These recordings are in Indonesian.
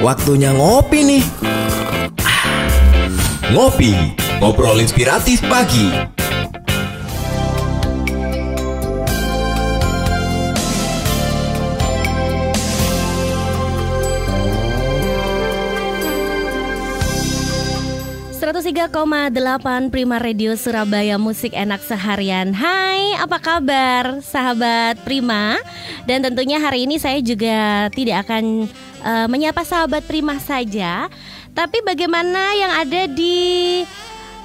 waktunya ngopi nih. Ngopi, ngobrol inspiratif pagi. delapan Prima Radio Surabaya Musik Enak Seharian Hai apa kabar sahabat Prima Dan tentunya hari ini saya juga tidak akan uh, menyapa sahabat Prima saja Tapi bagaimana yang ada di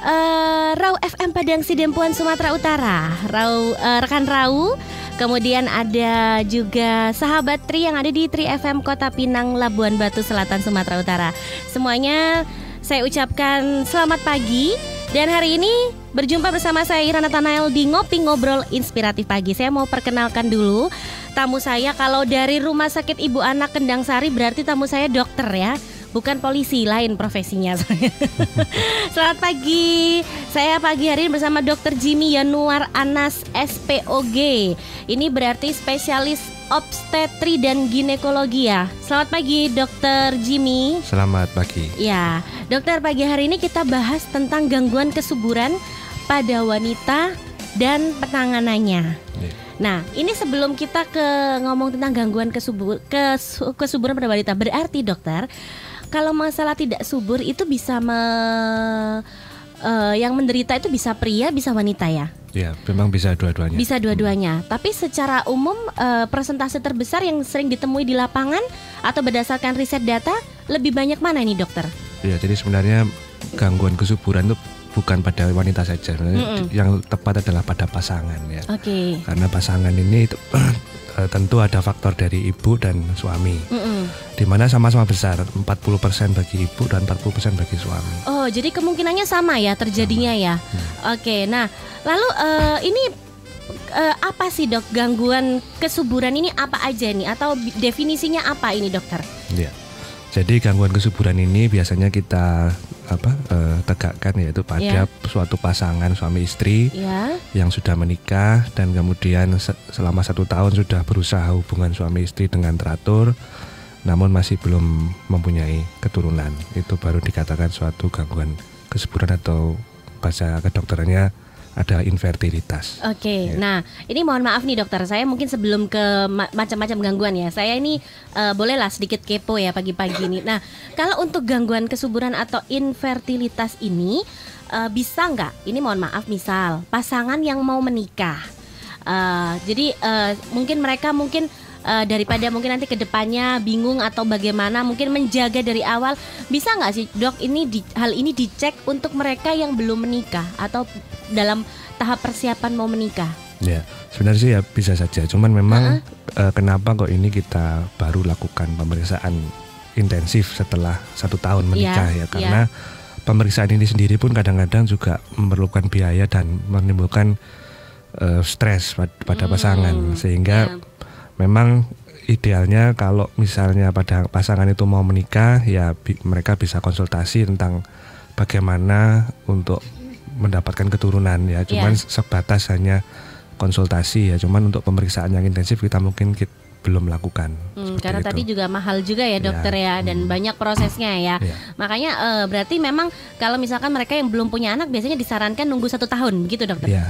uh, Rau FM Padang Sidempuan Sumatera Utara Rau uh, rekan Rau Kemudian ada juga sahabat Tri yang ada di Tri FM Kota Pinang, Labuan Batu Selatan, Sumatera Utara. Semuanya saya ucapkan selamat pagi dan hari ini berjumpa bersama saya Irana Tanael di Ngopi Ngobrol Inspiratif Pagi. Saya mau perkenalkan dulu tamu saya kalau dari Rumah Sakit Ibu Anak Kendang Sari berarti tamu saya dokter ya bukan polisi lain profesinya Selamat pagi Saya pagi hari ini bersama Dr. Jimmy Yanuar Anas SPOG Ini berarti spesialis obstetri dan ginekologi ya. Selamat pagi Dokter Jimmy. Selamat pagi. Ya, dokter pagi hari ini kita bahas tentang gangguan kesuburan pada wanita dan penanganannya. Ya. Nah, ini sebelum kita ke ngomong tentang gangguan kesubur, kes, kesuburan pada wanita, berarti dokter, kalau masalah tidak subur itu bisa me, uh, yang menderita itu bisa pria, bisa wanita ya? Ya, memang bisa dua-duanya. Bisa dua-duanya. Hmm. Tapi secara umum uh, persentase terbesar yang sering ditemui di lapangan atau berdasarkan riset data lebih banyak mana ini dokter? Ya, jadi sebenarnya gangguan kesuburan itu bukan pada wanita saja. mm -mm. Yang tepat adalah pada pasangan ya. Oke. Okay. Karena pasangan ini uh, tentu ada faktor dari ibu dan suami. Mm -mm. Di mana sama-sama besar, 40% bagi ibu dan 40% bagi suami. Oh, jadi kemungkinannya sama ya terjadinya sama. ya. Hmm. Oke, okay, nah lalu uh, ini uh, apa sih dok gangguan kesuburan ini apa aja nih atau definisinya apa ini dokter? Ya. Jadi gangguan kesuburan ini biasanya kita apa uh, tegakkan yaitu pada yeah. suatu pasangan suami istri yeah. yang sudah menikah dan kemudian se selama satu tahun sudah berusaha hubungan suami istri dengan teratur, namun masih belum mempunyai keturunan. Itu baru dikatakan suatu gangguan kesuburan atau bahasa kedokterannya ada infertilitas. Oke, okay. ya. nah ini mohon maaf nih dokter, saya mungkin sebelum ke ma macam-macam gangguan ya, saya ini uh, bolehlah sedikit kepo ya pagi-pagi ini. Nah, kalau untuk gangguan kesuburan atau infertilitas ini uh, bisa nggak? Ini mohon maaf, misal pasangan yang mau menikah, uh, jadi uh, mungkin mereka mungkin uh, daripada mungkin nanti ke depannya bingung atau bagaimana mungkin menjaga dari awal bisa nggak sih dok ini di, hal ini dicek untuk mereka yang belum menikah atau dalam tahap persiapan mau menikah? Ya sebenarnya sih ya bisa saja cuman memang uh -uh. Uh, kenapa kok ini kita baru lakukan pemeriksaan intensif setelah satu tahun menikah yeah, ya karena yeah. pemeriksaan ini sendiri pun kadang-kadang juga memerlukan biaya dan menimbulkan uh, stres pada pasangan hmm, sehingga yeah memang idealnya kalau misalnya pada pasangan itu mau menikah ya bi mereka bisa konsultasi tentang bagaimana untuk mendapatkan keturunan ya cuman yeah. sebatas hanya konsultasi ya cuman untuk pemeriksaan yang intensif kita mungkin kita belum melakukan. Hmm, karena itu. tadi juga mahal juga ya dokter ya, ya dan hmm. banyak prosesnya ya. ya. Makanya uh, berarti memang kalau misalkan mereka yang belum punya anak biasanya disarankan nunggu satu tahun begitu dokter? Ya,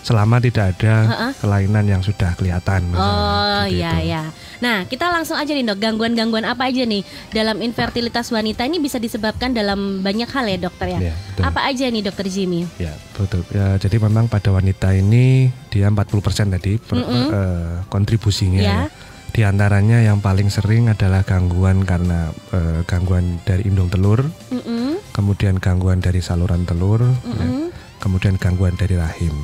selama tidak ada uh -uh. kelainan yang sudah kelihatan. Oh iya ya. Nah kita langsung aja nih dok gangguan-gangguan apa aja nih dalam infertilitas wanita ini bisa disebabkan dalam banyak hal ya dokter ya. ya apa aja nih dokter Jimmy? Ya betul. Ya, jadi memang pada wanita ini dia 40% tadi per, mm -hmm. uh, kontribusinya. Ya. ya di antaranya yang paling sering adalah gangguan karena uh, gangguan dari indung telur, mm -hmm. kemudian gangguan dari saluran telur, mm -hmm. ya, kemudian gangguan dari rahim.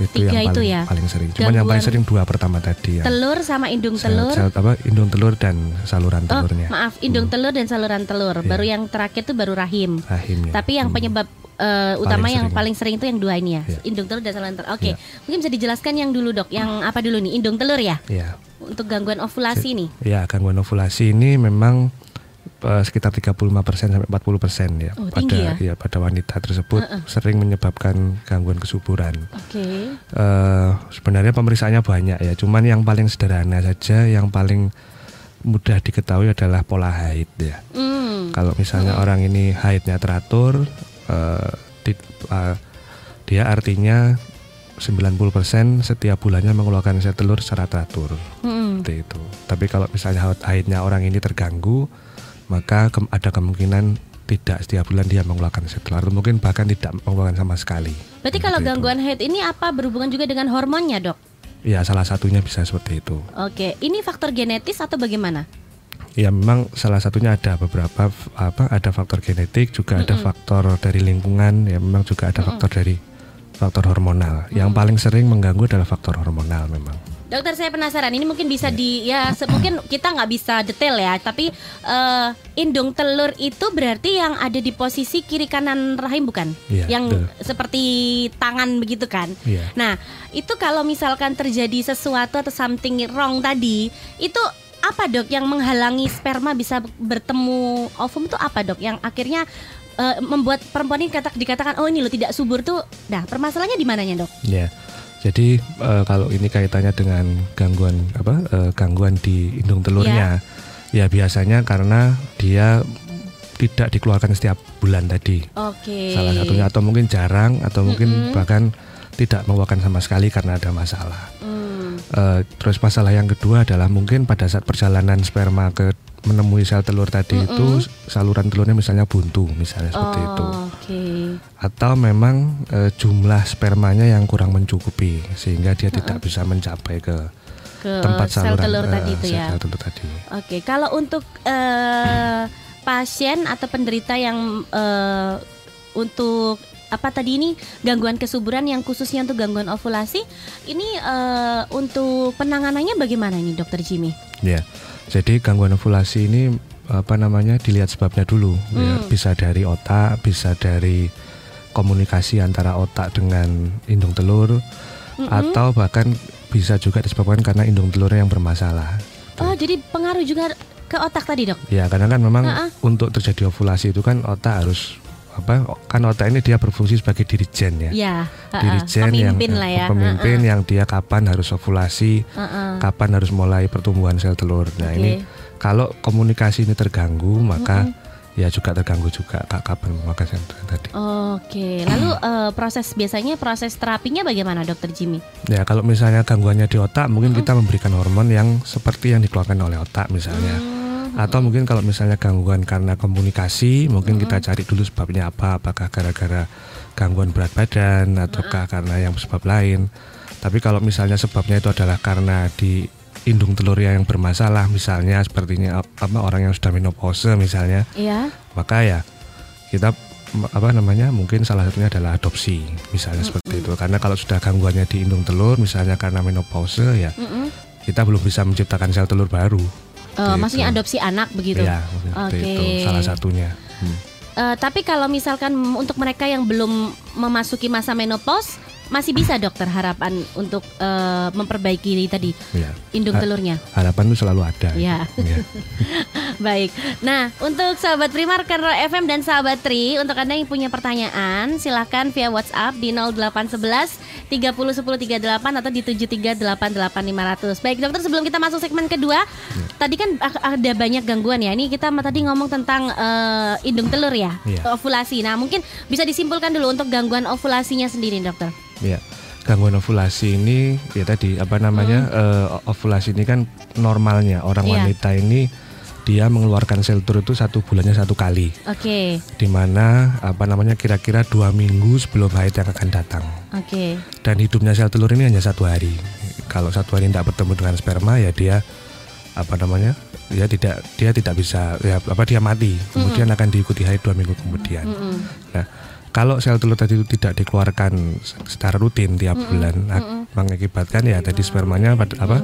Itu Tiga yang paling, itu ya? paling sering. Cuman yang paling sering dua pertama tadi ya. Telur sama indung telur. Sel, apa indung telur dan saluran oh, telurnya. Maaf, indung hmm. telur dan saluran telur. Ya. Baru yang terakhir itu baru rahim. Rahimnya. Tapi yang hmm. penyebab uh, utama paling yang sering. paling sering itu yang dua ini ya, ya. indung telur dan saluran telur. Oke, okay. ya. mungkin bisa dijelaskan yang dulu dok, yang apa dulu nih, indung telur ya? Iya. Untuk gangguan ovulasi nih? Ya, gangguan ovulasi ini memang uh, sekitar 35% sampai 40% ya oh, pada ya? ya pada wanita tersebut uh -uh. sering menyebabkan gangguan kesuburan. Oke. Okay. Uh, eh, sebenarnya pemeriksaannya banyak ya, cuman yang paling sederhana saja yang paling mudah diketahui adalah pola haid ya. Hmm. Kalau misalnya orang ini haidnya teratur, eh, di- eh, dia artinya 90% setiap bulannya mengeluarkan sel telur secara teratur. Hmm. Seperti itu. Tapi kalau misalnya haid- haidnya orang ini terganggu, maka ke- ada kemungkinan tidak setiap bulan dia mengeluarkan sel telur, atau mungkin bahkan tidak mengeluarkan sama sekali. Berarti kalau Seperti itu. gangguan haid ini apa berhubungan juga dengan hormonnya, Dok? Ya salah satunya bisa seperti itu. Oke, ini faktor genetis atau bagaimana? Ya memang salah satunya ada beberapa apa ada faktor genetik juga ada faktor dari lingkungan ya memang juga ada faktor dari faktor hormonal. Yang paling sering mengganggu adalah faktor hormonal memang. Dokter saya penasaran ini mungkin bisa di ya mungkin kita nggak bisa detail ya tapi eh, indung telur itu berarti yang ada di posisi kiri kanan rahim bukan? Iya, yang betul. seperti tangan begitu kan? Iya. Nah itu kalau misalkan terjadi sesuatu atau something wrong tadi itu apa dok yang menghalangi sperma bisa bertemu ovum itu apa dok yang akhirnya eh, membuat perempuan ini kata, dikatakan oh ini lo tidak subur tuh nah permasalahannya di mananya dok? Ya. Jadi eh, kalau ini kaitannya dengan gangguan apa eh, gangguan di indung telurnya, ya biasanya karena dia tidak dikeluarkan setiap bulan tadi. Oke. Salah satunya atau mungkin jarang atau mungkin bahkan tidak mengeluarkan sama sekali karena ada masalah. Hmm. Eh, terus masalah yang kedua adalah mungkin pada saat perjalanan sperma ke menemui sel telur tadi itu saluran telurnya misalnya buntu misalnya seperti itu Oh, Oke. atau memang eh, jumlah spermanya yang kurang mencukupi sehingga dia tidak bisa mencapai ke Ke tempat sel saluran telur eh, tadi itu sel- ya. sel telur tadi. Oke, kalau untuk eh, pasien atau penderita yang eh, untuk apa tadi ini gangguan kesuburan yang khususnya untuk gangguan ovulasi, ini eh, untuk penanganannya bagaimana ini, Dokter Jimmy? Ya, jadi gangguan ovulasi ini apa namanya dilihat sebabnya dulu. Ya, Hmm. bisa dari otak, bisa dari komunikasi antara otak dengan indung telur, atau bahkan bisa juga disebabkan karena indung telurnya yang bermasalah. Oh, jadi pengaruh juga ke otak tadi, Dok? Ya, karena kan memang Ha-ha. untuk terjadi ovulasi itu kan otak harus apa? Kan otak ini dia berfungsi sebagai dirijen ya. Ya, ha-ha. Dirijen yang pemimpin lah ya. pemimpin yang dia kapan harus ovulasi, Ha-ha. kapan harus mulai pertumbuhan sel telur. Nah, Oke. ini kalau komunikasi ini terganggu, maka ya juga terganggu juga kak kapan memakai tadi. Oke, lalu eh, proses biasanya proses terapinya bagaimana, Dokter Jimmy? Ya, kalau misalnya gangguannya di otak, mungkin kita memberikan hormon yang seperti yang dikeluarkan oleh otak misalnya. Atau mungkin kalau misalnya gangguan karena komunikasi, mungkin kita cari dulu sebabnya apa, apakah gara-gara gangguan berat badan ataukah karena yang sebab lain. Tapi kalau misalnya sebabnya itu adalah karena di indung telurnya yang bermasalah, misalnya sepertinya ap- apa orang yang sudah menopause misalnya, Iya. maka ya kita apa namanya mungkin salah satunya adalah adopsi misalnya seperti itu karena kalau sudah gangguannya di indung telur misalnya karena menopause ya Mm-mm. kita belum bisa menciptakan sel telur baru Eh, Gitu. maksudnya adopsi anak begitu. ya Oke. itu salah satunya Hmm. Eh, tapi kalau misalkan untuk mereka yang belum memasuki masa menopause, masih bisa dokter harapan untuk eh, memperbaiki tadi ya indung Ha- telurnya. harapan itu selalu ada Ya, Ya. baik. Nah, untuk sahabat Primar Rock FM dan sahabat Tri, untuk Anda yang punya pertanyaan, silahkan via WhatsApp di 0811 30 10 38 atau di 73888 500. Baik, dokter sebelum kita masuk segmen kedua, Ya. tadi kan ada banyak gangguan ya. Ini kita tadi ngomong tentang eh, indung telur ya, Iya. ovulasi. Nah, mungkin bisa disimpulkan dulu untuk gangguan ovulasinya sendiri, dokter. ya gangguan ovulasi ini ya tadi apa namanya eh, ovulasi ini kan normalnya orang Hmm. Iya. wanita ini dia mengeluarkan sel telur itu satu bulannya satu kali. Oke, di mana apa namanya kira-kira dua minggu sebelum haid yang akan datang. Oke. dan hidupnya sel telur ini hanya satu hari. Kalau satu hari tidak bertemu dengan sperma ya dia apa namanya ya tidak dia tidak bisa ya apa dia mati. Kemudian akan diikuti haid dua minggu kemudian. Mm-mm. nah kalau sel telur tadi itu tidak dikeluarkan secara rutin tiap bulan ak- mengakibatkan ya tadi spermanya pada apa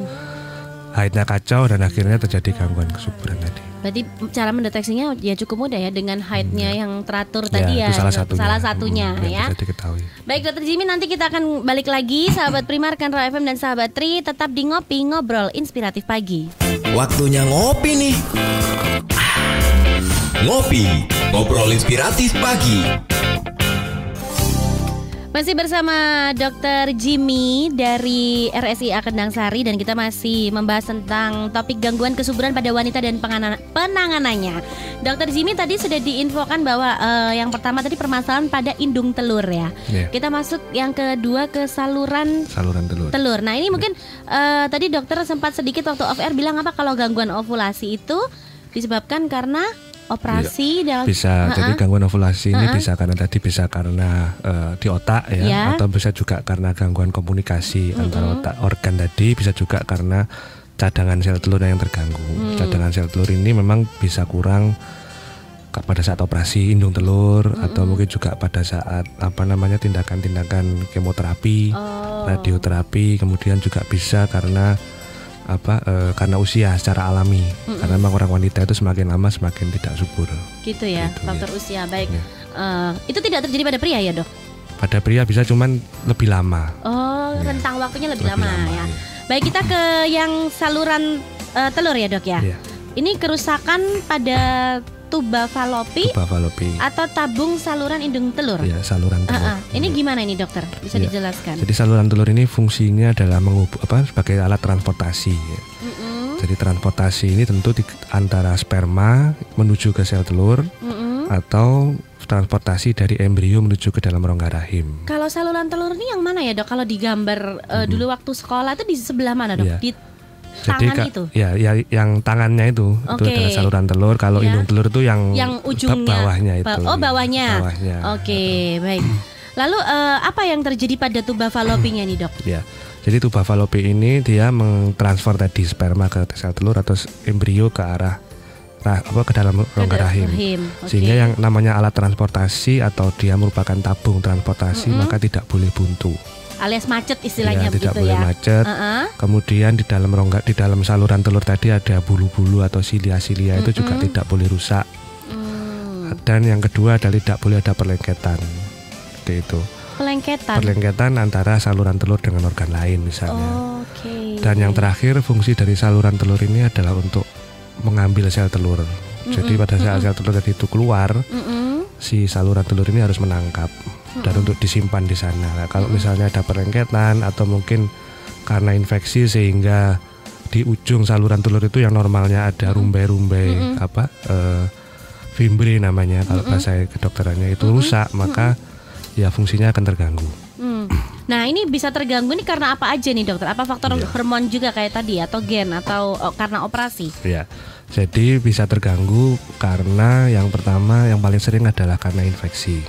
haidnya kacau dan akhirnya terjadi gangguan kesuburan tadi Berarti cara mendeteksinya ya cukup mudah ya dengan haidnya yang teratur tadi ya. Hmm. itu salah satunya Salah satunya Hmm, ya. bisa diketahui Baik Dokter Jimmy nanti kita akan balik lagi sahabat Primar Kanro FM dan sahabat Tri tetap di ngopi ngobrol inspiratif pagi. Waktunya ngopi nih. Ngopi, ngobrol inspiratif pagi. Masih bersama Dr. Jimmy dari RSIA Kendang Sari dan kita masih membahas tentang topik gangguan kesuburan pada wanita dan penanganannya. Dr. Jimmy tadi sudah diinfokan bahwa uh, yang pertama tadi permasalahan pada indung telur ya. Yeah. Kita masuk yang kedua ke saluran saluran telur. Telur. Nah, ini mungkin uh, tadi dokter sempat sedikit waktu off air bilang apa kalau gangguan ovulasi itu disebabkan karena operasi ya, bisa uh -uh. jadi gangguan ovulasi uh -uh. ini bisa karena tadi bisa karena uh, di otak ya yeah. atau bisa juga karena gangguan komunikasi uh -uh. antara otak organ tadi bisa juga karena cadangan sel telur yang terganggu mm. cadangan sel telur ini memang bisa kurang pada saat operasi indung telur mm -hmm. atau mungkin juga pada saat apa namanya tindakan-tindakan kemoterapi, oh. radioterapi, kemudian juga bisa karena apa e, karena usia secara alami mm -mm. karena memang orang wanita itu semakin lama semakin tidak subur gitu ya gitu, faktor ya. usia baik ya. uh, itu tidak terjadi pada pria ya dok pada pria bisa cuman lebih lama oh ya. rentang waktunya lebih, lebih lama, lama ya. ya baik kita ke yang saluran uh, telur ya dok ya, ya. ini kerusakan pada tuba falopi, tuba falopi atau tabung saluran indung telur. Ya, saluran telur. Uh -uh. Ini gimana ini dokter? Bisa ya. dijelaskan? Jadi saluran telur ini fungsinya adalah menghubung apa sebagai alat transportasi. Ya. Mm -mm. Jadi transportasi ini tentu di, antara sperma menuju ke sel telur mm -mm. atau transportasi dari embrio menuju ke dalam rongga rahim. Kalau saluran telur ini yang mana ya dok? Kalau digambar uh, dulu waktu sekolah itu di sebelah mana dok? Ya. Di jadi tangan itu? Ya, ya yang tangannya itu okay. itu adalah saluran telur. Kalau ya. indung telur itu yang yang ujungnya bawahnya itu. Oh bawahnya. bawahnya. Oke okay, baik. Lalu uh, apa yang terjadi pada tuba falopinya nih dok? Ya, jadi tuba falopi ini dia mentransfer tadi sperma ke sel telur atau embrio ke arah nah, apa ke dalam rongga rahim. rahim. Okay. Sehingga yang namanya alat transportasi atau dia merupakan tabung transportasi mm -hmm. maka tidak boleh buntu alias macet istilahnya ya, tidak boleh ya. macet. Uh -uh. Kemudian di dalam rongga di dalam saluran telur tadi ada bulu-bulu atau silia-silia mm -hmm. itu juga tidak boleh rusak. Mm. Dan yang kedua adalah tidak boleh ada perlengketan. Seperti itu. Perlengketan. Perlengketan antara saluran telur dengan organ lain misalnya. Oh, okay. Dan yang terakhir fungsi dari saluran telur ini adalah untuk mengambil sel telur. Mm -hmm. Jadi pada saat mm -hmm. sel telur tadi itu keluar, mm -hmm. si saluran telur ini harus menangkap dan untuk disimpan di sana. Nah, kalau misalnya ada perengketan atau mungkin karena infeksi sehingga di ujung saluran telur itu yang normalnya ada rumbai-rumbai mm -hmm. apa uh, fimbre namanya kalau mm -hmm. bahasa kedokterannya itu mm -hmm. rusak maka mm -hmm. ya fungsinya akan terganggu. Mm. Nah ini bisa terganggu nih karena apa aja nih dokter? Apa faktor yeah. hormon juga kayak tadi atau gen atau oh, karena operasi? Ya, jadi bisa terganggu karena yang pertama yang paling sering adalah karena infeksi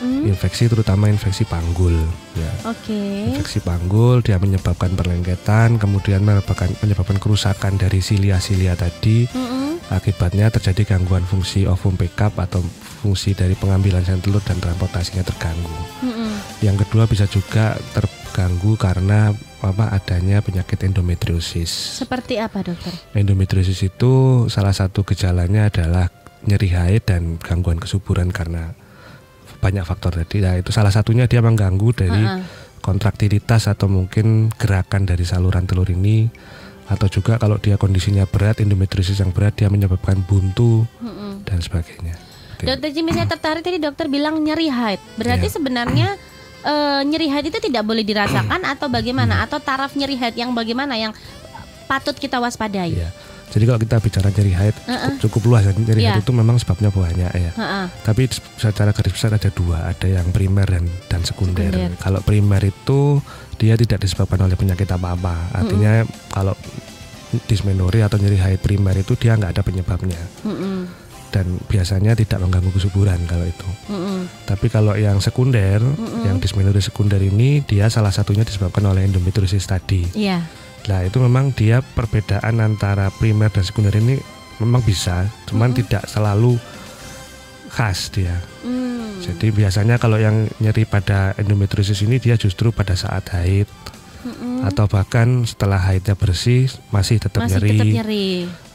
hmm. infeksi terutama infeksi panggul ya. Oke. Okay. Infeksi panggul dia menyebabkan perlengketan, kemudian menyebabkan menyebabkan kerusakan dari silia-silia tadi. Hmm. Akibatnya terjadi gangguan fungsi ovum pickup atau fungsi dari pengambilan sel telur dan transportasinya terganggu. Hmm. Yang kedua bisa juga terganggu karena apa adanya penyakit endometriosis. Seperti apa, Dokter? Endometriosis itu salah satu gejalanya adalah nyeri haid dan gangguan kesuburan karena banyak faktor tadi. Nah, itu salah satunya dia mengganggu dari uh -uh. kontraktilitas atau mungkin gerakan dari saluran telur ini atau juga kalau dia kondisinya berat endometriosis yang berat dia menyebabkan buntu uh -uh. dan sebagainya. Dokter Jimmy saya tertarik tadi dokter bilang nyeri haid. Berarti yeah. sebenarnya uh, nyeri haid itu tidak boleh dirasakan atau bagaimana? Atau taraf nyeri haid yang bagaimana yang patut kita waspadai? Yeah. Jadi kalau kita bicara nyeri haid uh -uh. cukup luas ya. Nyeri yeah. haid itu memang sebabnya banyak ya. Uh -uh. Tapi secara garis besar ada dua, ada yang primer dan dan sekunder. sekunder. Kalau primer itu dia tidak disebabkan oleh penyakit apa-apa. Artinya uh -uh. kalau dismenori atau nyeri haid primer itu dia nggak ada penyebabnya. Uh -uh. Dan biasanya tidak mengganggu kesuburan kalau itu. -uh. Tapi kalau yang sekunder, -uh. yang dismenori sekunder ini dia salah satunya disebabkan oleh endometriosis tadi. Yeah Nah itu memang dia perbedaan antara primer dan sekunder ini memang bisa, cuman -hmm. tidak selalu khas dia. Mm. Jadi biasanya kalau yang nyeri pada endometriosis ini dia justru pada saat haid mm-hmm. atau bahkan setelah haidnya bersih masih tetap masih nyeri. Tetap nyeri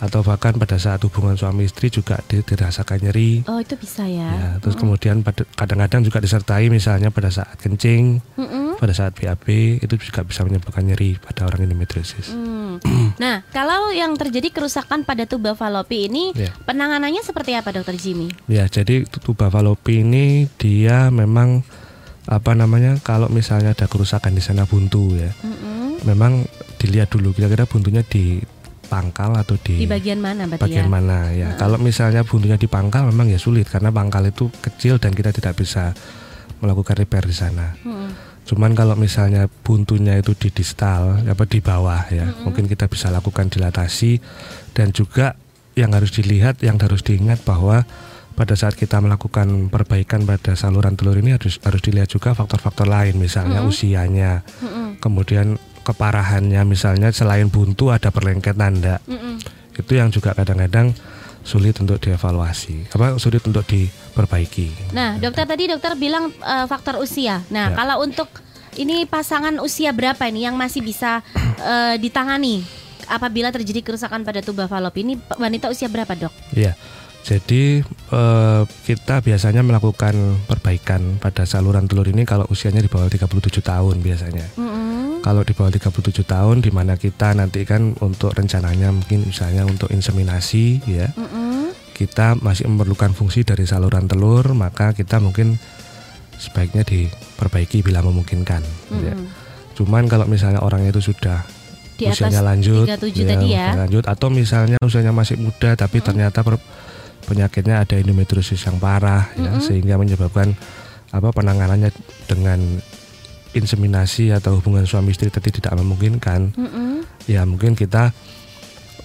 atau bahkan pada saat hubungan suami istri juga dirasakan nyeri. Oh itu bisa ya. ya terus mm-hmm. kemudian kadang-kadang juga disertai misalnya pada saat kencing, mm-hmm. pada saat BAB itu juga bisa menyebabkan nyeri pada orang endometriosis. Mm. nah kalau yang terjadi kerusakan pada tuba falopi ini yeah. penanganannya seperti apa dokter Jimmy? Ya jadi tuba falopi ini dia memang apa namanya kalau misalnya ada kerusakan di sana buntu ya. Mm-mm. Memang dilihat dulu kira-kira buntunya di pangkal atau di, Di bagian mana berarti bagian ya? mana ya. Kalau misalnya buntunya di pangkal memang ya sulit karena pangkal itu kecil dan kita tidak bisa melakukan repair di sana. Mm-mm. Cuman kalau misalnya buntunya itu di distal apa di bawah ya, mungkin kita bisa lakukan dilatasi dan juga yang harus dilihat, yang harus diingat bahwa pada saat kita melakukan perbaikan pada saluran telur ini harus harus dilihat juga faktor-faktor lain, misalnya usianya, Mm-mm. kemudian keparahannya, misalnya selain buntu ada perlengket nanda, Mm-mm. itu yang juga kadang-kadang sulit untuk dievaluasi, apa sulit untuk diperbaiki. Nah, dokter tadi dokter bilang eh, faktor usia. Nah, Ya. kalau untuk ini pasangan usia berapa ini yang masih bisa eh, ditangani apabila terjadi kerusakan pada tuba falop ini wanita usia berapa, Dok? Iya. Jadi eh, kita biasanya melakukan perbaikan pada saluran telur ini kalau usianya di bawah 37 tahun biasanya. Mm-mm. Kalau di bawah 37 tahun di mana kita nanti kan untuk rencananya mungkin misalnya untuk inseminasi ya. Mm-mm. Kita masih memerlukan fungsi dari saluran telur, maka kita mungkin sebaiknya diperbaiki bila memungkinkan ya. Mm-mm. Cuman kalau misalnya orangnya itu sudah Di atas usianya lanjut, 37 tadi ya. lanjut atau misalnya usianya masih muda tapi ternyata per- penyakitnya ada endometriosis yang parah ya, sehingga menyebabkan apa penanganannya dengan inseminasi atau hubungan suami istri tadi tidak memungkinkan, Mm-mm. ya mungkin kita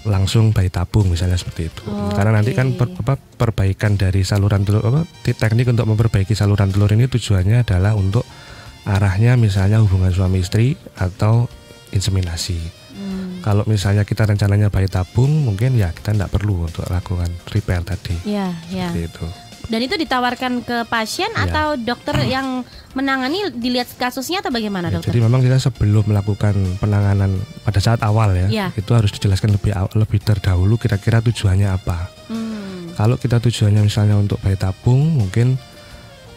langsung bayi tabung misalnya seperti itu. Karena nanti kan per- apa, perbaikan dari saluran telur apa teknik untuk memperbaiki saluran telur ini tujuannya adalah untuk arahnya misalnya hubungan suami istri atau inseminasi. Hmm. Kalau misalnya kita rencananya bayi tabung, mungkin ya kita tidak perlu untuk lakukan repair tadi. Ya, ya. Seperti itu. Dan itu ditawarkan ke pasien Ya. atau dokter yang menangani dilihat kasusnya atau bagamana, Ya, dokter? jadi memang kita sebelum melakukan penanganan pada saat awal ya, Ya. itu harus dijelaskan lebih lebih terdahulu kira-kira tujuannya apa. Hmm. Kalau kita tujuannya misalnya untuk bayi tabung, mungkin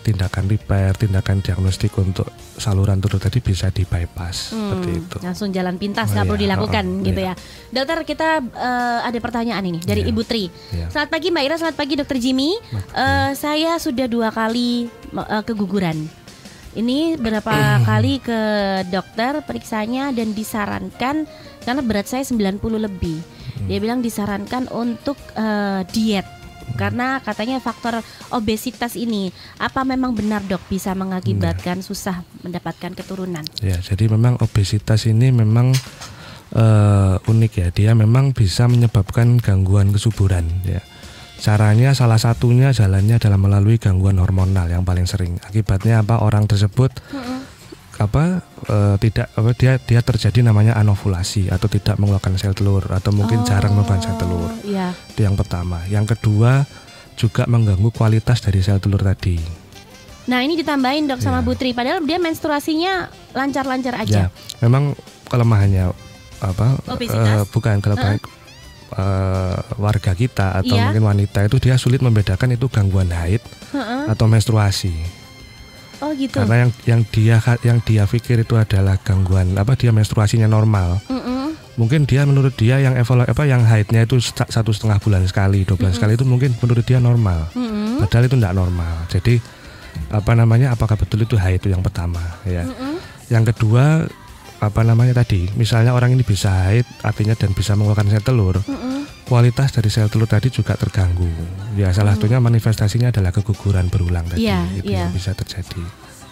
tindakan repair, tindakan diagnostik untuk saluran telur tadi bisa di bypass seperti Hmm, itu. Langsung jalan pintas Oh, nggak iya. perlu dilakukan Oh, oh, gitu iya. ya. Dokter kita eh, ada pertanyaan ini dari Iya. Ibu Tri. Iya. Selamat pagi Mbak Ira, selamat pagi Dokter Jimmy. Eh, saya sudah dua kali eh, keguguran. Ini berapa kali ke dokter periksanya dan disarankan karena berat saya 90 lebih. Hmm. Dia bilang disarankan untuk eh, diet karena katanya faktor obesitas ini apa memang benar dok bisa mengakibatkan susah mendapatkan keturunan? Ya, jadi memang obesitas ini memang eh, unik ya. Dia memang bisa menyebabkan gangguan kesuburan ya. Caranya salah satunya jalannya adalah melalui gangguan hormonal yang paling sering. Akibatnya apa? Orang tersebut apa eh, tidak apa dia dia terjadi namanya anovulasi atau tidak mengeluarkan sel telur atau mungkin jarang mengeluarkan sel telur. Iya. Itu yang pertama. Yang kedua juga mengganggu kualitas dari sel telur tadi. Nah ini ditambahin dok sama Ya. Putri, padahal dia menstruasinya lancar-lancar aja. Ya, memang kelemahannya apa? Obesitas? eh, bukan kelemahan eh, warga kita atau Iya. mungkin wanita itu dia sulit membedakan itu gangguan haid Heeh. atau menstruasi. Oh gitu. Karena yang yang dia yang dia pikir itu adalah gangguan apa dia menstruasinya normal. Mm-mm. Mungkin dia menurut dia yang evolu apa yang haidnya itu satu setengah bulan sekali, dua bulan sekali itu mungkin menurut dia normal. Mm-mm. Padahal itu tidak normal. Jadi apa namanya? Apakah betul itu haid itu yang pertama ya. Mm-mm. Yang kedua apa namanya tadi? Misalnya orang ini bisa haid artinya dan bisa mengeluarkan sel telur. Mm-mm. Kualitas dari sel telur tadi juga terganggu. Ya salah satunya manifestasinya adalah keguguran berulang tadi. Iya, itu iya. yang bisa terjadi.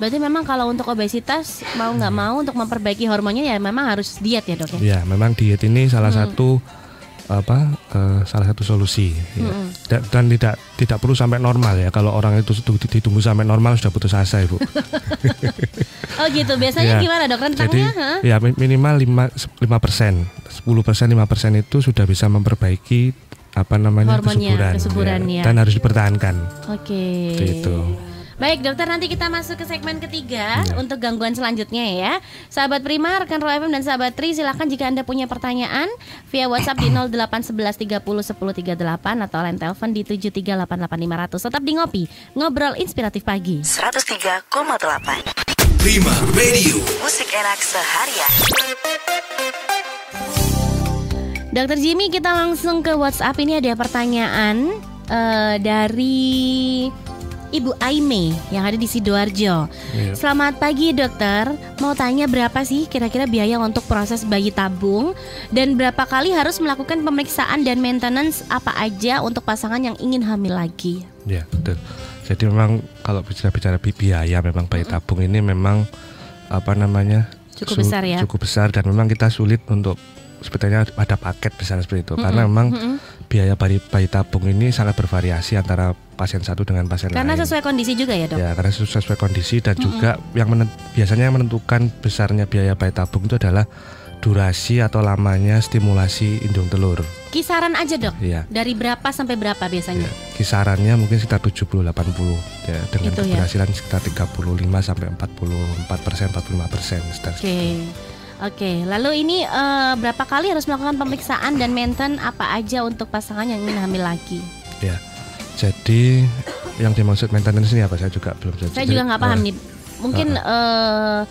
Berarti memang kalau untuk obesitas mau nggak mau untuk memperbaiki hormonnya ya memang harus diet ya dok ya. Ya, memang diet ini salah satu apa eh, salah satu solusi ya. Mm-mm. Da- dan tidak tidak perlu sampai normal ya kalau orang itu tu- ditunggu sampai normal sudah putus asa ibu Oh gitu. Biasanya Ya. gimana dok jadi rentangnya? hah? ya mi- minimal 5 lima persen 10 persen 5 persen itu sudah bisa memperbaiki apa namanya Hormonnya, kesuburan, kesuburan, ya. dan harus dipertahankan Oke. Seperti itu. Baik dokter nanti kita masuk ke segmen ketiga Iya. untuk gangguan selanjutnya ya. Sahabat Prima, rekan Roy FM dan sahabat Tri silahkan jika Anda punya pertanyaan via WhatsApp di 0811 30 10 38 atau line telepon di 7388500. Tetap di ngopi, ngobrol inspiratif pagi. 103,8 Prima Radio. Musik enak seharian Dokter Jimmy kita langsung ke WhatsApp ini ada pertanyaan eh, dari Ibu Aime yang ada di Sidoarjo. Iya. Selamat pagi dokter. Mau tanya berapa sih kira-kira biaya untuk proses bayi tabung dan berapa kali harus melakukan pemeriksaan dan maintenance apa aja untuk pasangan yang ingin hamil lagi? Ya betul. Jadi memang kalau bicara-bicara bi- biaya memang bayi tabung ini memang apa namanya Cukup besar ya. Cukup besar dan memang kita sulit untuk sebetulnya ada paket misalnya seperti itu karena memang Mm-mm. biaya bayi, bayi tabung ini sangat bervariasi antara pasien satu dengan pasien Karena lain. sesuai kondisi juga ya dok. Ya karena sesuai, kondisi dan juga yang menen- biasanya yang menentukan besarnya biaya bayi tabung itu adalah durasi atau lamanya stimulasi indung telur. Kisaran aja dok. Ya. Dari berapa sampai berapa biasanya? Ya, kisarannya mungkin sekitar 70 80 ya dengan Itu ya. keberhasilan sekitar 35 sampai 44 persen 45 persen Oke. Oke, lalu ini eh, berapa kali harus melakukan pemeriksaan dan maintenance apa aja untuk pasangan yang ingin hamil lagi? ya jadi yang dimaksud maintenance ini apa saya juga belum Saya juga nggak paham eh, nih. Mungkin eh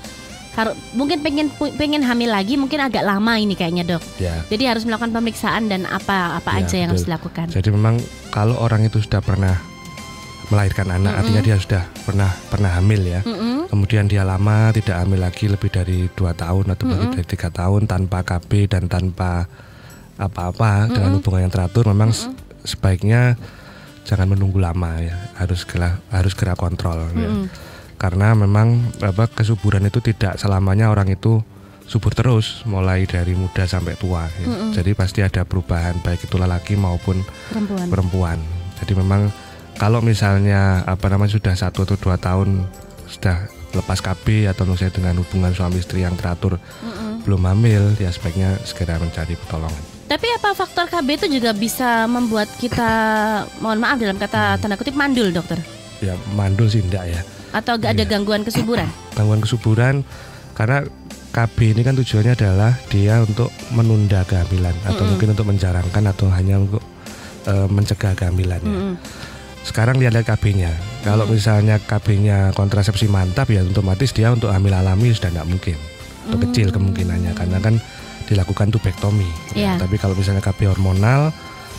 harus mungkin pengen pengen hamil lagi mungkin agak lama ini kayaknya dok. ya Jadi harus melakukan pemeriksaan dan apa apa Ya, aja yang harus betul. dilakukan. jadi memang kalau orang itu sudah pernah melahirkan anak Mm-mm. artinya dia sudah pernah pernah hamil ya Mm-mm. kemudian dia lama tidak hamil lagi lebih dari dua tahun atau lebih Mm-mm. dari tiga tahun tanpa KB dan tanpa apa-apa dengan Mm-mm. hubungan yang teratur memang se- sebaiknya jangan menunggu lama ya harus segera harus segera kontrol ya. Mm-mm. karena memang apa kesuburan itu tidak selamanya orang itu subur terus mulai dari muda sampai tua ya. Mm-mm. jadi pasti ada perubahan baik itu lelaki maupun Perempuan. perempuan. Jadi memang kalau misalnya apa namanya sudah satu atau dua tahun sudah lepas KB atau misalnya dengan hubungan suami istri yang teratur Mm-mm. belum hamil, ya sebaiknya segera mencari pertolongan. Tapi apa faktor KB itu juga bisa membuat kita mohon maaf dalam kata tanda kutip mandul dokter? Ya mandul sih enggak ya. Atau gak ada Iya. gangguan kesuburan? Gangguan kesuburan karena KB ini kan tujuannya adalah dia untuk menunda kehamilan atau Mm-mm. mungkin untuk menjarangkan atau hanya untuk eh, mencegah kehamilan. ya. Mm-mm. Sekarang lihat KB-nya. Kalau Hmm. misalnya KB-nya kontrasepsi mantap ya otomatis dia untuk hamil alami sudah tidak mungkin. Atau Hmm. kecil kemungkinannya karena kan dilakukan tubektomi. Iya. Tapi kalau misalnya KB hormonal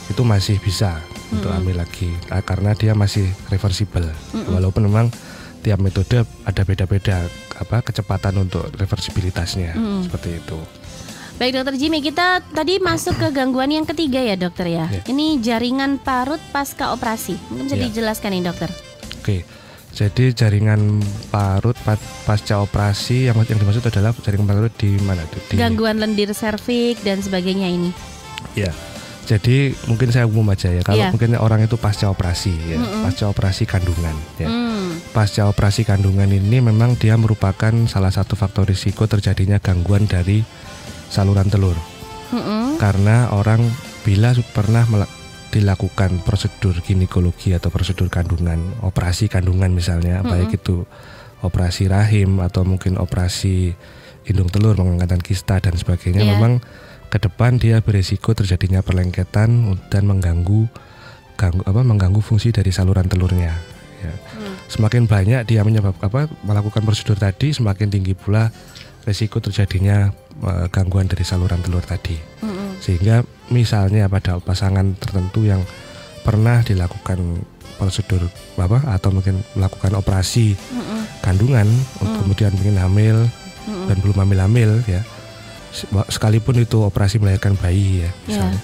itu masih bisa untuk Mm-mm. hamil lagi Ah, karena dia masih reversible. Mm-mm. Walaupun memang tiap metode ada beda-beda apa kecepatan untuk reversibilitasnya Mm. seperti itu. Baik dokter Jimmy, kita tadi masuk ke gangguan yang ketiga ya dokter ya. Ya. Ini jaringan parut pasca operasi. Mungkin bisa Ya. dijelaskan nih dokter. Oke. Jadi jaringan parut pa- pasca operasi yang yang dimaksud adalah jaringan parut di mana? tuh? Di, Gangguan lendir serviks dan sebagainya ini. Ya. Jadi mungkin saya umum aja ya. Kalau Iya. mungkin orang itu pasca operasi ya, Mm-mm. pasca operasi kandungan ya. Hmm. Pasca operasi kandungan ini memang dia merupakan salah satu faktor risiko terjadinya gangguan dari saluran telur. Mm-mm. Karena orang bila pernah dilakukan prosedur ginekologi atau prosedur kandungan, operasi kandungan misalnya, Mm-mm. baik itu operasi rahim atau mungkin operasi indung telur, pengangkatan kista dan sebagainya, Iya. memang ke depan dia beresiko terjadinya perlengketan dan mengganggu ganggu apa mengganggu fungsi dari saluran telurnya. Ya. Hmm. Semakin banyak dia menyebab apa melakukan prosedur tadi, semakin tinggi pula resiko terjadinya eh, gangguan dari saluran telur tadi Mm-mm. Sehingga misalnya pada pasangan tertentu yang pernah dilakukan prosedur apa atau mungkin melakukan operasi Mm-mm. kandungan Hmm. kemudian ingin hamil Mm-mm. dan belum hamil-hamil ya se- sekalipun itu operasi melahirkan bayi ya Ya. misalnya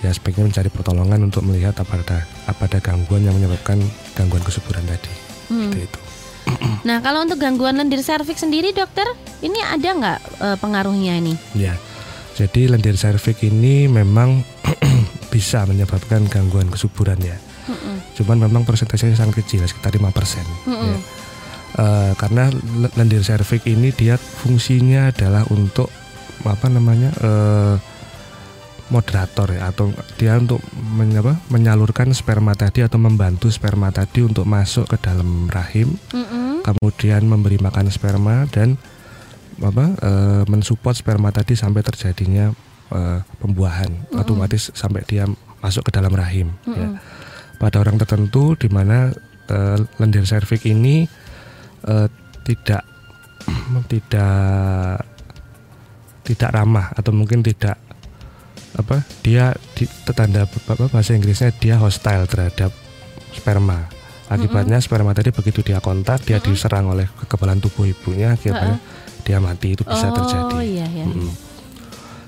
ya sebaiknya mencari pertolongan untuk melihat apa ada apa ada gangguan yang menyebabkan gangguan kesuburan tadi. Seperti itu Nah kalau untuk gangguan lendir serviks sendiri dokter, ini ada nggak eh, pengaruhnya ini? Ya, jadi lendir serviks ini memang bisa menyebabkan gangguan kesuburan ya. Mm-mm. Cuman memang persentasenya sangat kecil, sekitar 5% Mm-mm. ya. Eh, karena le- lendir serviks ini dia fungsinya adalah untuk apa namanya eh, moderator ya atau dia untuk men- apa, menyalurkan sperma tadi atau membantu sperma tadi untuk masuk ke dalam rahim Mm-mm. kemudian memberi makan sperma dan apa eh, mensupport sperma tadi sampai terjadinya eh, pembuahan. Otomatis sampai dia masuk ke dalam rahim ya. Mm-mm. pada orang tertentu di mana eh, lendir serviks ini eh, tidak tidak tidak ramah atau mungkin tidak apa dia di, tanda apa bahasa Inggrisnya dia hostile terhadap sperma. Akibatnya sperma tadi begitu dia kontak, dia diserang oleh kekebalan tubuh ibunya, akibatnya dia mati itu bisa oh, terjadi. iya iya. Mm-mm.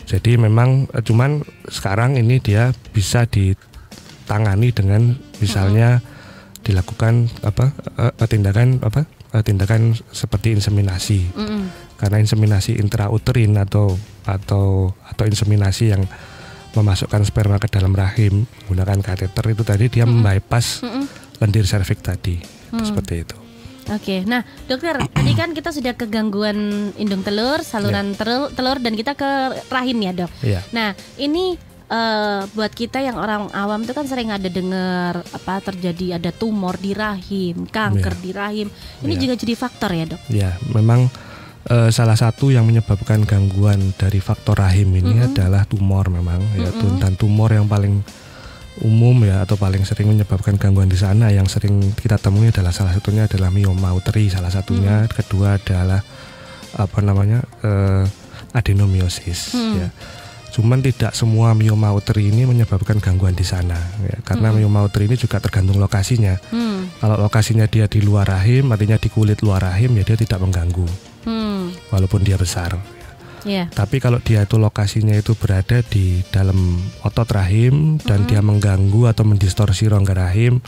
Jadi memang eh, cuman sekarang ini dia bisa ditangani dengan misalnya dilakukan apa eh, eh, tindakan apa tindakan seperti inseminasi. Mm-mm. Karena inseminasi intrauterin atau atau atau inseminasi yang memasukkan sperma ke dalam rahim menggunakan kateter itu tadi dia membypass Mm-mm. lendir serviks tadi Mm. seperti itu. Oke, nah dokter, tadi kan kita sudah ke gangguan indung telur, saluran telur, telur dan kita ke rahim ya dok. Iya. Nah ini eh, buat kita yang orang awam itu kan sering ada dengar apa terjadi ada tumor di rahim, kanker Iya. di rahim. Ini Iya. juga jadi faktor ya dok. Ya, memang eh, salah satu yang menyebabkan gangguan dari faktor rahim ini adalah tumor memang yaitu dan tumor yang paling umum ya atau paling sering menyebabkan gangguan di sana yang sering kita temui adalah salah satunya adalah mioma uteri salah satunya kedua adalah apa namanya eh, adenomiosis ya. Cuman tidak semua mioma uteri ini menyebabkan gangguan di sana ya. Karena mioma uteri ini juga tergantung lokasinya. Hmm, Kalau lokasinya dia di luar rahim, artinya di kulit luar rahim ya dia tidak mengganggu hmm, walaupun dia besar. Ya, Tapi kalau dia itu lokasinya itu berada di dalam otot rahim dan dia mengganggu atau mendistorsi rongga rahim,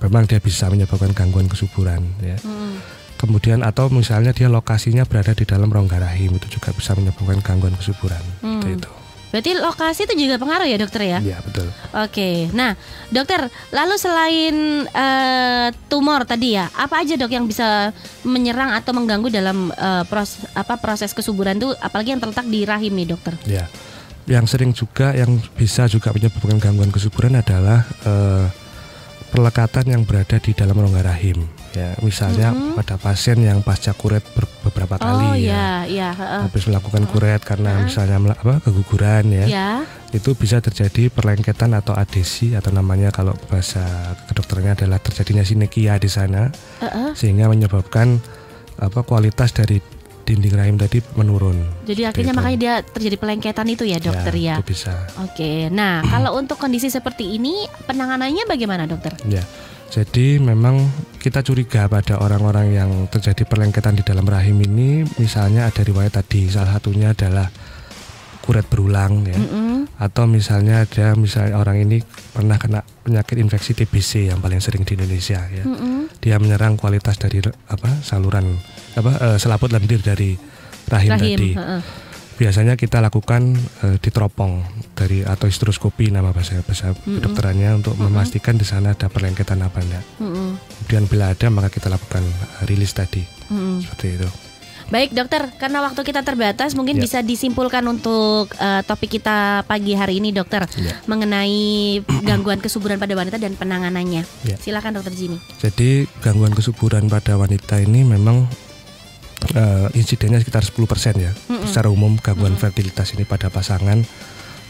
memang dia bisa menyebabkan gangguan kesuburan ya. hmm, Kemudian atau misalnya dia lokasinya berada di dalam rongga rahim itu juga bisa menyebabkan gangguan kesuburan. Hmm. Seperti itu. Berarti lokasi itu juga pengaruh ya dokter ya? Iya, betul. Oke, nah dokter, lalu selain eh, tumor tadi ya, apa aja dok yang bisa menyerang atau mengganggu dalam eh, proses apa proses kesuburan itu, apalagi yang terletak di rahim nih dokter? Ya, yang sering juga yang bisa juga menyebabkan gangguan kesuburan adalah eh, perlekatan yang berada di dalam rongga rahim. Ya, misalnya pada pasien yang pasca kuret ber- beberapa oh kali ya, ya, ya, heeh. habis melakukan kuret karena misalnya mela- apa keguguran ya, ya, itu bisa terjadi perlengketan atau adesi atau namanya kalau bahasa kedokterannya adalah terjadinya sinekia di sana, heeh. sehingga menyebabkan apa kualitas dari dinding rahim tadi menurun. Jadi akhirnya makanya dia terjadi pelengketan itu ya dokter ya. Itu bisa. Oke, nah kalau untuk kondisi seperti ini penanganannya bagaimana dokter? Ya, jadi memang kita curiga pada orang-orang yang terjadi perlengketan di dalam rahim ini, misalnya ada riwayat tadi, salah satunya adalah kuret berulang ya, Mm-mm. atau misalnya ada misalnya orang ini pernah kena penyakit infeksi TBC yang paling sering di Indonesia ya, Mm-mm. dia menyerang kualitas dari apa saluran apa eh, selaput lendir dari rahim, Rahim, tadi. heeh. Biasanya kita lakukan eh, diteropong dari atau hysteroscopy nama bahasa bahasa kedokterannya untuk memastikan di sana ada perlengketan apa enggak. Mm-mm. Kemudian bila ada maka kita lakukan uh, rilis tadi Mm-mm. seperti itu. Baik dokter, karena waktu kita terbatas, mungkin Ya. bisa disimpulkan untuk eh, topik kita pagi hari ini dokter Ya. mengenai gangguan kesuburan pada wanita dan penanganannya. Ya. Silakan dokter Jimmy. Jadi gangguan kesuburan pada wanita ini memang uh, insidennya sekitar 10% ya. Secara umum gangguan fertilitas ini pada pasangan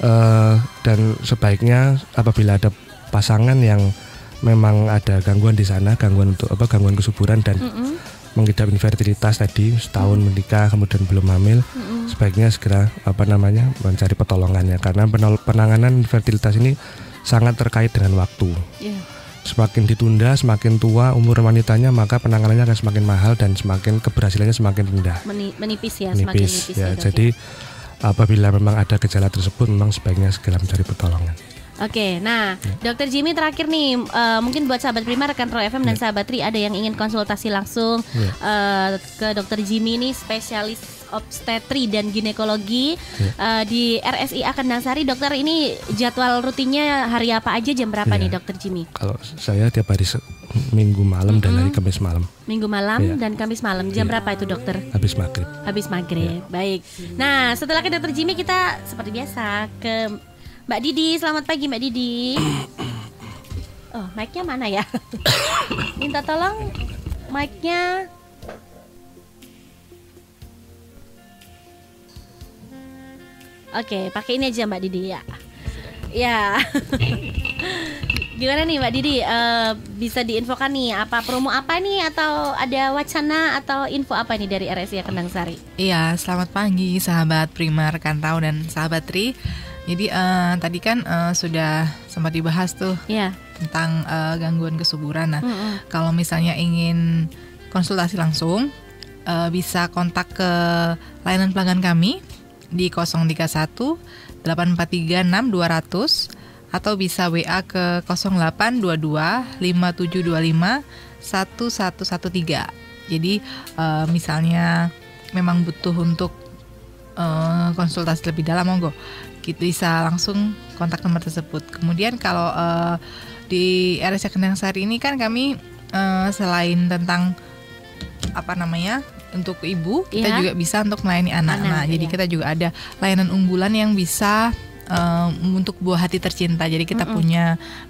uh, dan sebaiknya apabila ada pasangan yang memang ada gangguan di sana, gangguan untuk apa gangguan kesuburan dan Mm-mm. mengidap infertilitas tadi setahun menikah kemudian belum hamil Mm-mm. sebaiknya segera apa namanya mencari pertolongannya karena penanganan fertilitas ini sangat terkait dengan waktu Ya. Semakin ditunda semakin tua umur wanitanya maka penanganannya akan semakin mahal dan semakin keberhasilannya semakin rendah Meni- menipis ya, semakin nipis menipis ya dok, jadi apabila memang ada gejala tersebut memang sebaiknya segera mencari pertolongan Oke, nah, Ya. Dokter Jimmy terakhir nih, eh, mungkin buat sahabat Prima, rekan Pro FM dan sahabat Tri ada yang ingin konsultasi langsung Ya. eh, ke Dokter Jimmy ini spesialis obstetri dan ginekologi Ya. eh, di RSIA Kendang Sari. Dokter ini jadwal rutinnya hari apa aja, jam berapa Ya. nih Dokter Jimmy? kalau saya tiap hari minggu malam dan hari kamis malam Minggu malam Ya. dan Kamis malam. Jam berapa itu Dokter? habis maghrib Habis maghrib. Baik. Nah, setelah ke Dokter Jimmy kita seperti biasa ke Mbak Didi. Selamat pagi Mbak Didi. Oh, mic-nya mana ya? Minta tolong mic-nya. Oke, pakai ini aja Mbak Didi ya. Ya. Gimana nih Mbak Didi? Eh, bisa diinfokan nih apa promo apa nih atau ada wacana atau info apa nih dari RSI Kendang Sari? Iya, selamat pagi sahabat Prima, rekan Rau dan sahabat Tri. Jadi eh, tadi kan eh, sudah sempat dibahas tuh Ya. tentang uh, gangguan kesuburan. Nah, Mm-mm. kalau misalnya ingin konsultasi langsung uh, bisa kontak ke layanan pelanggan kami di 031 843 6200 atau bisa WA ke 0822 5725 1113. Jadi uh, misalnya memang butuh untuk uh, konsultasi lebih dalam monggo kita bisa langsung kontak nomor tersebut. Kemudian kalau uh, di RSC Kendang Sari ini kan kami uh, selain tentang apa namanya untuk ibu kita Iya. juga bisa untuk melayani anak. Anak, nah, jadi iya. kita juga ada layanan unggulan yang bisa uh, untuk buah hati tercinta. Jadi kita Mm-mm. punya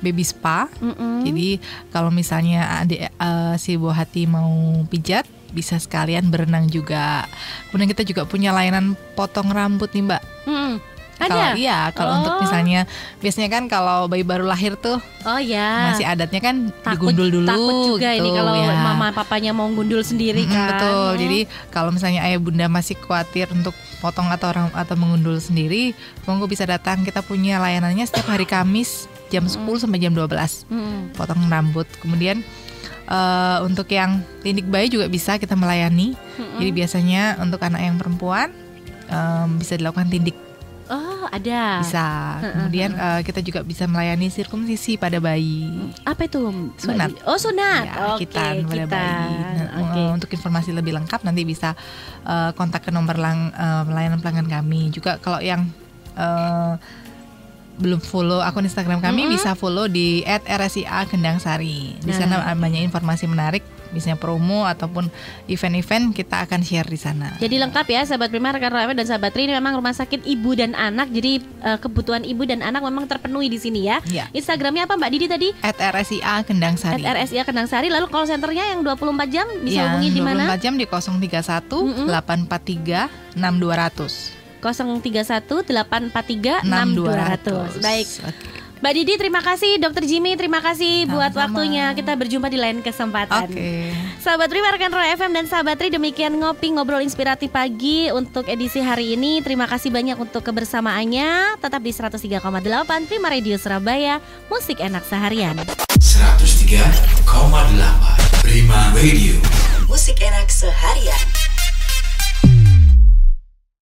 baby spa. Mm-mm. Jadi kalau misalnya adik eh, si buah hati mau pijat bisa sekalian berenang juga. Kemudian kita juga punya layanan potong rambut nih Mbak. Mm-mm. Kalau Ada. iya, kalau untuk Oh. misalnya biasanya kan kalau bayi baru lahir tuh Oh ya. masih adatnya kan takut digundul dulu. takut juga ini gitu, kalau ya. mama papanya mau gundul sendiri Mm-mm, kan. Betul. Oh. Jadi kalau misalnya ayah bunda masih khawatir untuk potong atau orang atau mengundul sendiri, monggo bisa datang. Kita punya layanannya setiap hari Kamis jam 10 sampai jam 12 Mm-mm. potong rambut. Kemudian eh, untuk yang klinik bayi juga bisa kita melayani. Mm-mm. Jadi biasanya untuk anak yang perempuan em, bisa dilakukan tindik Oh ada. bisa. Kemudian eh, kita juga bisa melayani sirkumsisi pada bayi. Apa itu? Sunat. Oh sunat. Ya, Oke kita pada bayi. Nah, Oke. eh, Untuk informasi lebih lengkap nanti bisa eh, kontak ke nomor lang, eh, layanan pelanggan kami. Juga kalau yang eh, belum follow akun Instagram kami Mm-mm. bisa follow di @rsia Kendang Sari. Di Nah. sana banyak informasi menarik, misalnya promo ataupun event-event kita akan share di sana. Jadi lengkap ya sahabat Prima, rekan FM dan sahabat Tri ini memang rumah sakit ibu dan anak. Jadi eh, kebutuhan ibu dan anak memang terpenuhi di sini ya. Ya. Instagramnya apa Mbak Didi tadi? @rsia Kendang Sari. At RSIA Kendang Sari. Lalu call centernya yang 24 jam bisa Yang hubungi di mana? 24 jam di 031 Mm-mm. 843 6200. 031 843 6200. Baik. Oke. Mbak Didi terima kasih, Dokter Jimmy terima kasih buat Sama-sama. waktunya. Kita berjumpa di lain kesempatan. Oke. Sahabat Prima rekan Roy FM dan sahabat Tri demikian ngopi ngobrol inspiratif pagi untuk edisi hari ini. Terima kasih banyak untuk kebersamaannya. Tetap di 103,8 Prima Radio Surabaya, musik enak seharian. 103,8 Prima Radio Musik enak seharian.